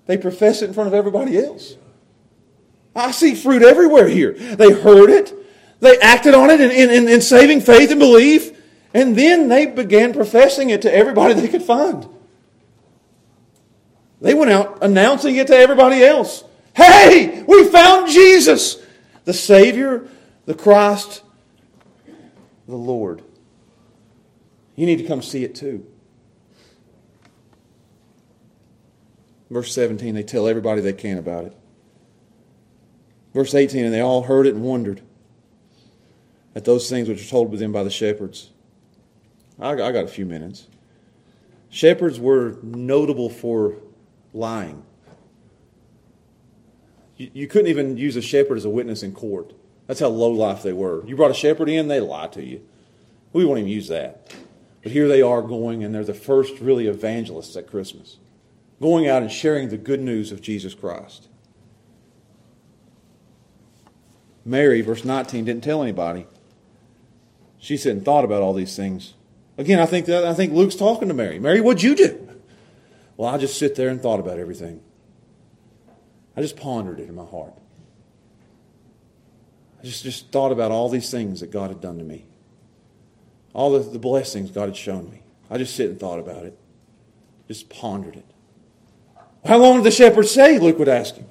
They profess it in front of everybody else. I see fruit everywhere here. They heard it, they acted on it in, in, in saving faith and belief, and then they began professing it to everybody they could find. They went out announcing it to everybody else. Hey, we found Jesus, the Savior, the Christ, the Lord. You need to come see it too. Verse 17, they tell everybody they can about it. Verse 18, and they all heard it and wondered at those things which were told to them by the shepherds. I got a few minutes. Shepherds were notable for lying. You couldn't even use a shepherd as a witness in court. That's how low life they were. You brought a shepherd in, they lie to you. We won't even use that. But here they are going, and they're the first really evangelists at Christmas, going out and sharing the good news of Jesus Christ. Mary, verse 19, didn't tell anybody. She said and thought about all these things. Again, I think that, I think Luke's talking to Mary. Mary, what'd you do? Well, I just sit there and thought about everything. I just pondered it in my heart. I just, just thought about all these things that God had done to me, all the, the blessings God had shown me. I just sit and thought about it, just pondered it. How long did the shepherds say? Luke would ask him.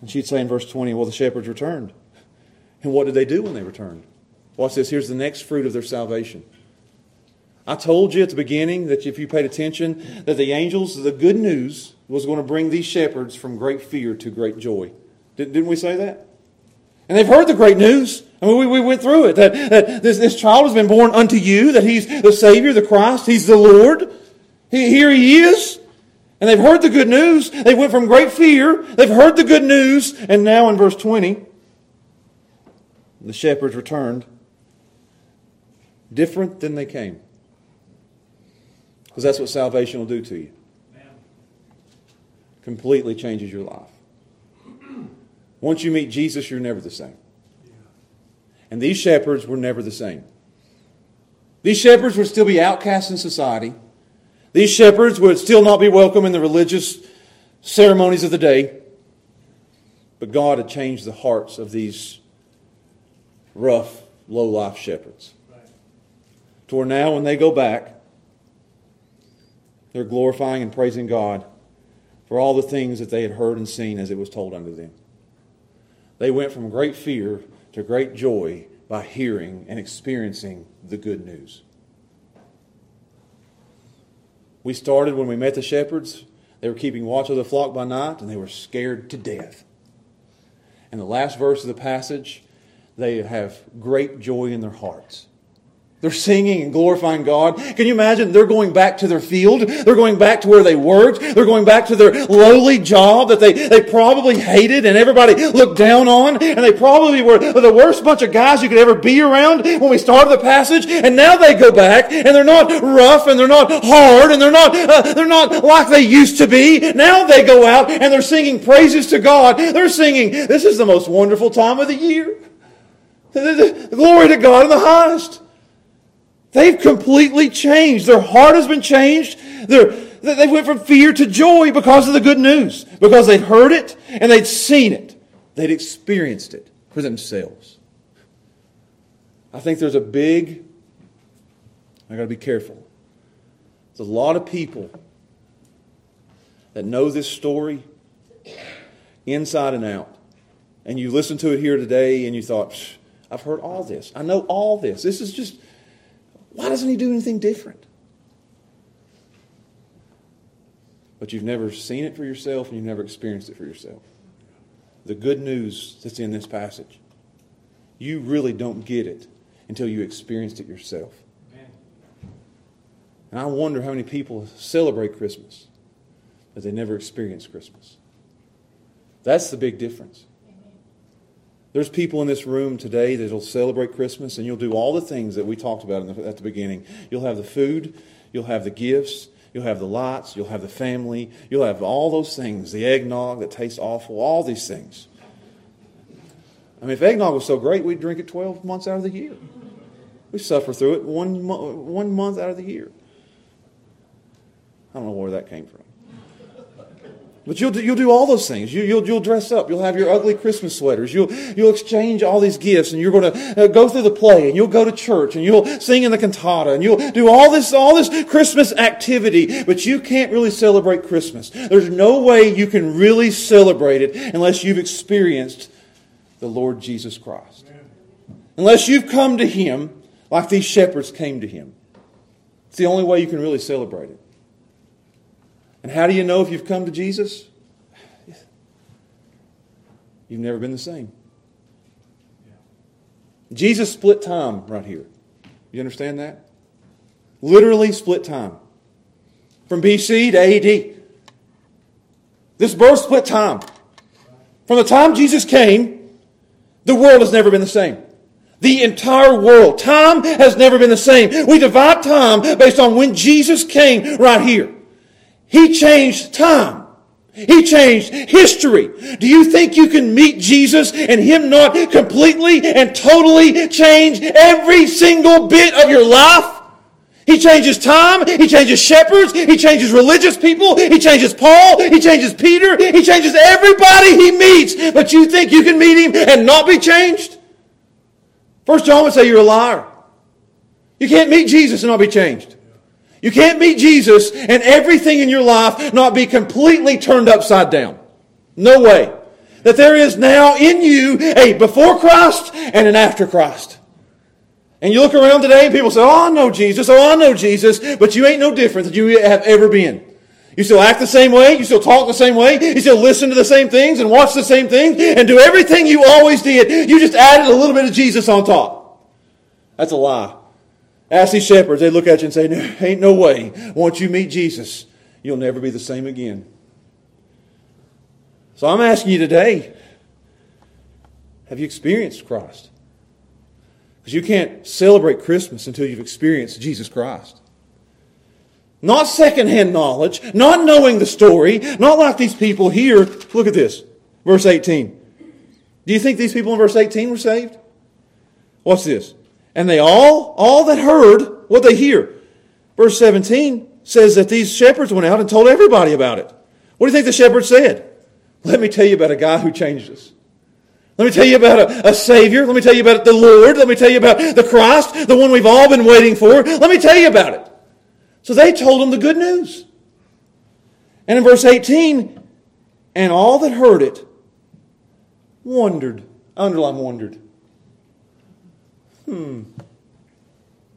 And she'd say in verse 20, Well, the shepherds returned. And what did they do when they returned? Watch this. Here's the next fruit of their salvation. I told you at the beginning that if you paid attention, that the angels, the good news, was going to bring these shepherds from great fear to great joy. Didn't we say that? And they've heard the great news. I mean, we, we went through it that, that this, this child has been born unto you, that he's the Savior, the Christ, he's the Lord. He, here he is. And they've heard the good news. They went from great fear. They've heard the good news. And now in verse 20, the shepherds returned different than they came. Because that's what salvation will do to you. Completely changes your life. Once you meet Jesus, you're never the same. And these shepherds were never the same. These shepherds would still be outcasts in society. These shepherds would still not be welcome in the religious ceremonies of the day. But God had changed the hearts of these rough, low life shepherds. To where now, when they go back, they're glorifying and praising God for all the things that they had heard and seen as it was told unto them. They went from great fear to great joy by hearing and experiencing the good news. We started when we met the shepherds. They were keeping watch of the flock by night and they were scared to death. In the last verse of the passage, they have great joy in their hearts. They're singing and glorifying God. Can you imagine? They're going back to their field. They're going back to where they worked. They're going back to their lowly job that they, they probably hated and everybody looked down on. And they probably were the worst bunch of guys you could ever be around when we started the passage. And now they go back and they're not rough and they're not hard and they're not, uh, they're not like they used to be. Now they go out and they're singing praises to God. They're singing, this is the most wonderful time of the year. Glory to God in the highest. They've completely changed. Their heart has been changed. They're, they went from fear to joy because of the good news, because they'd heard it and they'd seen it. They'd experienced it for themselves. I think there's a big, I got to be careful. There's a lot of people that know this story inside and out. And you listened to it here today and you thought, I've heard all this. I know all this. This is just why doesn't he do anything different? But you've never seen it for yourself and you've never experienced it for yourself. The good news that's in this passage, you really don't get it until you experienced it yourself. And I wonder how many people celebrate Christmas, but they never experience Christmas. That's the big difference. There's people in this room today that will celebrate Christmas, and you'll do all the things that we talked about the, at the beginning. You'll have the food, you'll have the gifts, you'll have the lights, you'll have the family, you'll have all those things the eggnog that tastes awful, all these things. I mean, if eggnog was so great, we'd drink it 12 months out of the year. We suffer through it one, one month out of the year. I don't know where that came from. But you'll do, you'll do all those things. You, will you'll dress up. You'll have your ugly Christmas sweaters. You'll, you'll exchange all these gifts and you're going to uh, go through the play and you'll go to church and you'll sing in the cantata and you'll do all this, all this Christmas activity. But you can't really celebrate Christmas. There's no way you can really celebrate it unless you've experienced the Lord Jesus Christ. Unless you've come to Him like these shepherds came to Him. It's the only way you can really celebrate it. And how do you know if you've come to Jesus? You've never been the same. Jesus split time right here. You understand that? Literally split time. From BC to AD. This birth split time. From the time Jesus came, the world has never been the same. The entire world. Time has never been the same. We divide time based on when Jesus came right here. He changed time. He changed history. Do you think you can meet Jesus and Him not completely and totally change every single bit of your life? He changes time. He changes shepherds. He changes religious people. He changes Paul. He changes Peter. He changes everybody he meets. But you think you can meet him and not be changed? First John would say you're a liar. You can't meet Jesus and not be changed. You can't meet Jesus and everything in your life not be completely turned upside down. No way. That there is now in you a before Christ and an after Christ. And you look around today and people say, Oh, I know Jesus. Oh, I know Jesus. But you ain't no different than you have ever been. You still act the same way. You still talk the same way. You still listen to the same things and watch the same things and do everything you always did. You just added a little bit of Jesus on top. That's a lie. Ask these shepherds, they look at you and say, Ain't no way. Once you meet Jesus, you'll never be the same again. So I'm asking you today have you experienced Christ? Because you can't celebrate Christmas until you've experienced Jesus Christ. Not secondhand knowledge, not knowing the story, not like these people here. Look at this. Verse 18. Do you think these people in verse 18 were saved? What's this? And they all, all that heard what they hear. Verse 17 says that these shepherds went out and told everybody about it. What do you think the shepherds said? Let me tell you about a guy who changed us. Let me tell you about a, a, Savior. Let me tell you about the Lord. Let me tell you about the Christ, the one we've all been waiting for. Let me tell you about it. So they told them the good news. And in verse 18, and all that heard it wondered. I Underline wondered. Hmm,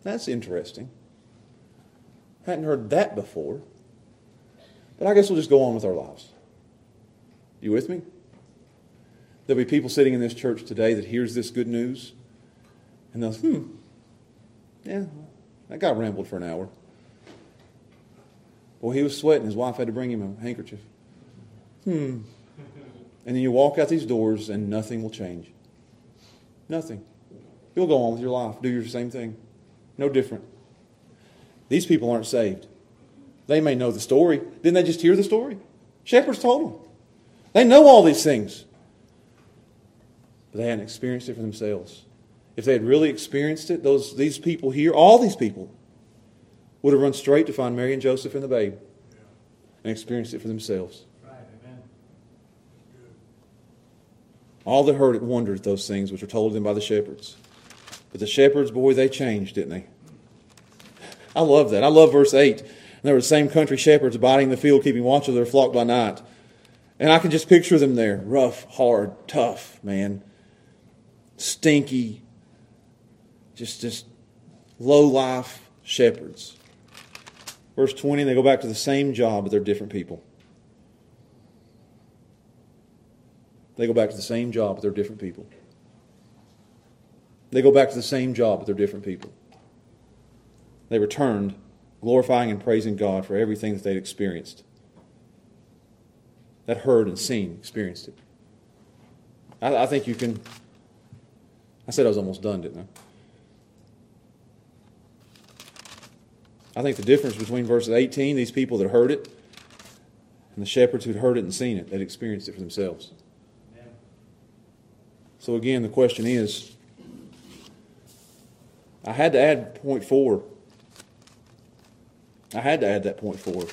that's interesting. I hadn't heard that before. But I guess we'll just go on with our lives. You with me? There'll be people sitting in this church today that hears this good news, and they'll, hmm, yeah, that guy rambled for an hour. Well, he was sweating. His wife had to bring him a handkerchief. Hmm. And then you walk out these doors and nothing will change. Nothing. You'll go on with your life, do your same thing. No different. These people aren't saved. They may know the story. Didn't they just hear the story? Shepherds told them. They know all these things. But they hadn't experienced it for themselves. If they had really experienced it, those, these people here, all these people, would have run straight to find Mary and Joseph and the babe and experienced it for themselves. All that heard it wondered at those things which were told to them by the shepherds. But the shepherds, boy, they changed, didn't they? I love that. I love verse 8. And there were the same country shepherds abiding in the field, keeping watch of their flock by night. And I can just picture them there rough, hard, tough, man. Stinky, just, just low life shepherds. Verse 20, they go back to the same job, but they're different people. They go back to the same job, but they're different people. They go back to the same job, but they're different people. They returned, glorifying and praising God for everything that they'd experienced. That heard and seen, experienced it. I, I think you can. I said I was almost done, didn't I? I think the difference between verses 18, these people that heard it, and the shepherds who'd heard it and seen it, that experienced it for themselves. So again, the question is I had to add point four. I had to add that point four.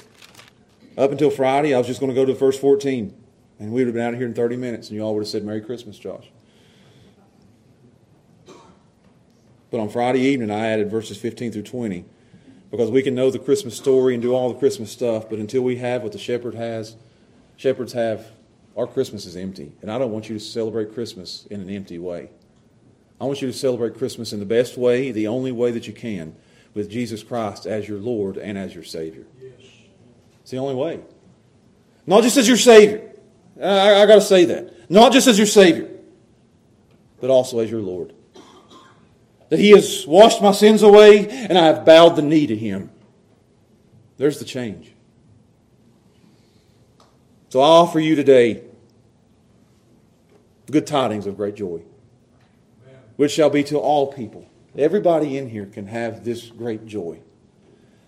Up until Friday, I was just going to go to verse 14, and we would have been out of here in 30 minutes, and you all would have said, Merry Christmas, Josh. But on Friday evening, I added verses 15 through 20 because we can know the Christmas story and do all the Christmas stuff, but until we have what the shepherd has, shepherds have, our Christmas is empty. And I don't want you to celebrate Christmas in an empty way. I want you to celebrate Christmas in the best way, the only way that you can, with Jesus Christ as your Lord and as your Savior. Yes. It's the only way. Not just as your Savior. I, I got to say that. Not just as your Savior, but also as your Lord that He has washed my sins away and I have bowed the knee to Him. There's the change. So I offer you today good tidings of great joy, which shall be to all people. Everybody in here can have this great joy.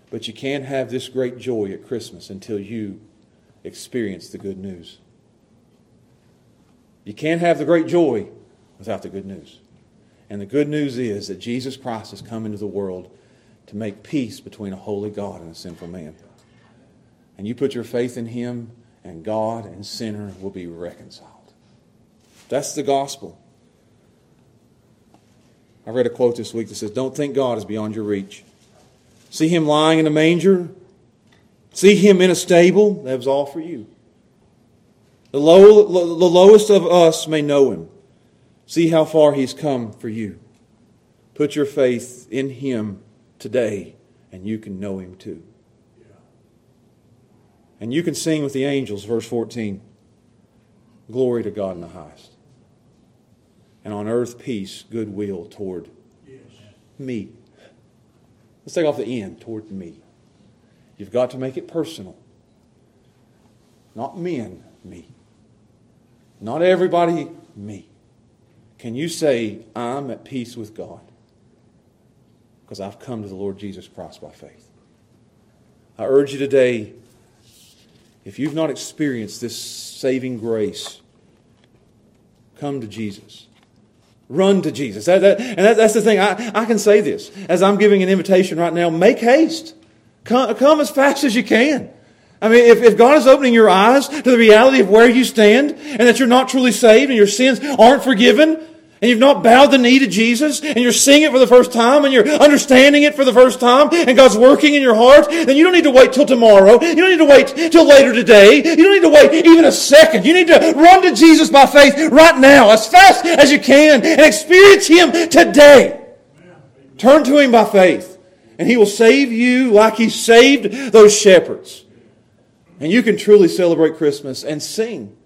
But you can't have this great joy at Christmas until you experience the good news. You can't have the great joy without the good news. And the good news is that Jesus Christ has come into the world to make peace between a holy God and a sinful man. And you put your faith in him, and God and sinner will be reconciled. That's the gospel. I read a quote this week that says, Don't think God is beyond your reach. See him lying in a manger, see him in a stable, that was all for you. The, low, the lowest of us may know him. See how far He's come for you. Put your faith in Him today, and you can know Him too. And you can sing with the angels, verse 14 Glory to God in the highest. And on earth, peace, goodwill toward yes. me. Let's take off the end, toward me. You've got to make it personal. Not men, me. Not everybody, me. Can you say, I'm at peace with God? Because I've come to the Lord Jesus Christ by faith. I urge you today, if you've not experienced this saving grace, come to Jesus. Run to Jesus. That, that, and that, that's the thing. I, I can say this as I'm giving an invitation right now make haste. Come, come as fast as you can. I mean, if, if God is opening your eyes to the reality of where you stand and that you're not truly saved and your sins aren't forgiven, and you've not bowed the knee to Jesus, and you're seeing it for the first time, and you're understanding it for the first time, and God's working in your heart, then you don't need to wait till tomorrow. You don't need to wait till later today. You don't need to wait even a second. You need to run to Jesus by faith right now, as fast as you can, and experience Him today. Turn to Him by faith, and He will save you like He saved those shepherds. And you can truly celebrate Christmas and sing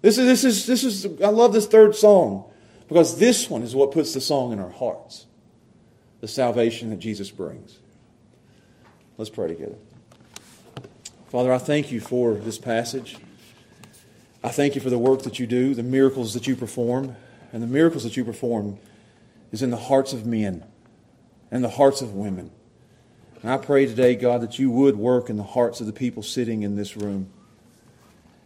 This is, this is, this is, I love this third song because this one is what puts the song in our hearts the salvation that Jesus brings. Let's pray together. Father, I thank you for this passage. I thank you for the work that you do, the miracles that you perform, and the miracles that you perform is in the hearts of men and the hearts of women. And I pray today, God, that you would work in the hearts of the people sitting in this room.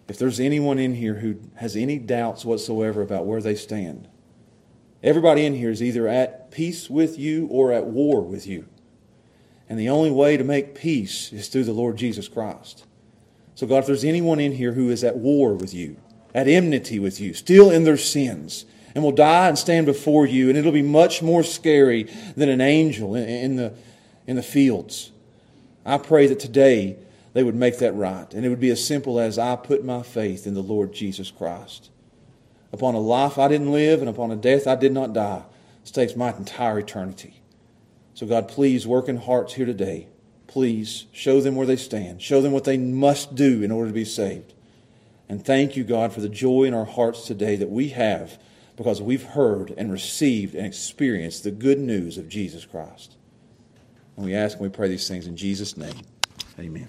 If there's anyone in here who has any doubts whatsoever about where they stand, everybody in here is either at peace with you or at war with you. And the only way to make peace is through the Lord Jesus Christ. So, God, if there's anyone in here who is at war with you, at enmity with you, still in their sins, and will die and stand before you, and it'll be much more scary than an angel in the, in the fields. I pray that today they would make that right. And it would be as simple as I put my faith in the Lord Jesus Christ. Upon a life I didn't live and upon a death I did not die stakes my entire eternity. So, God, please work in hearts here today. Please show them where they stand. Show them what they must do in order to be saved. And thank you, God, for the joy in our hearts today that we have because we've heard and received and experienced the good news of Jesus Christ. And we ask and we pray these things in Jesus' name. Amen.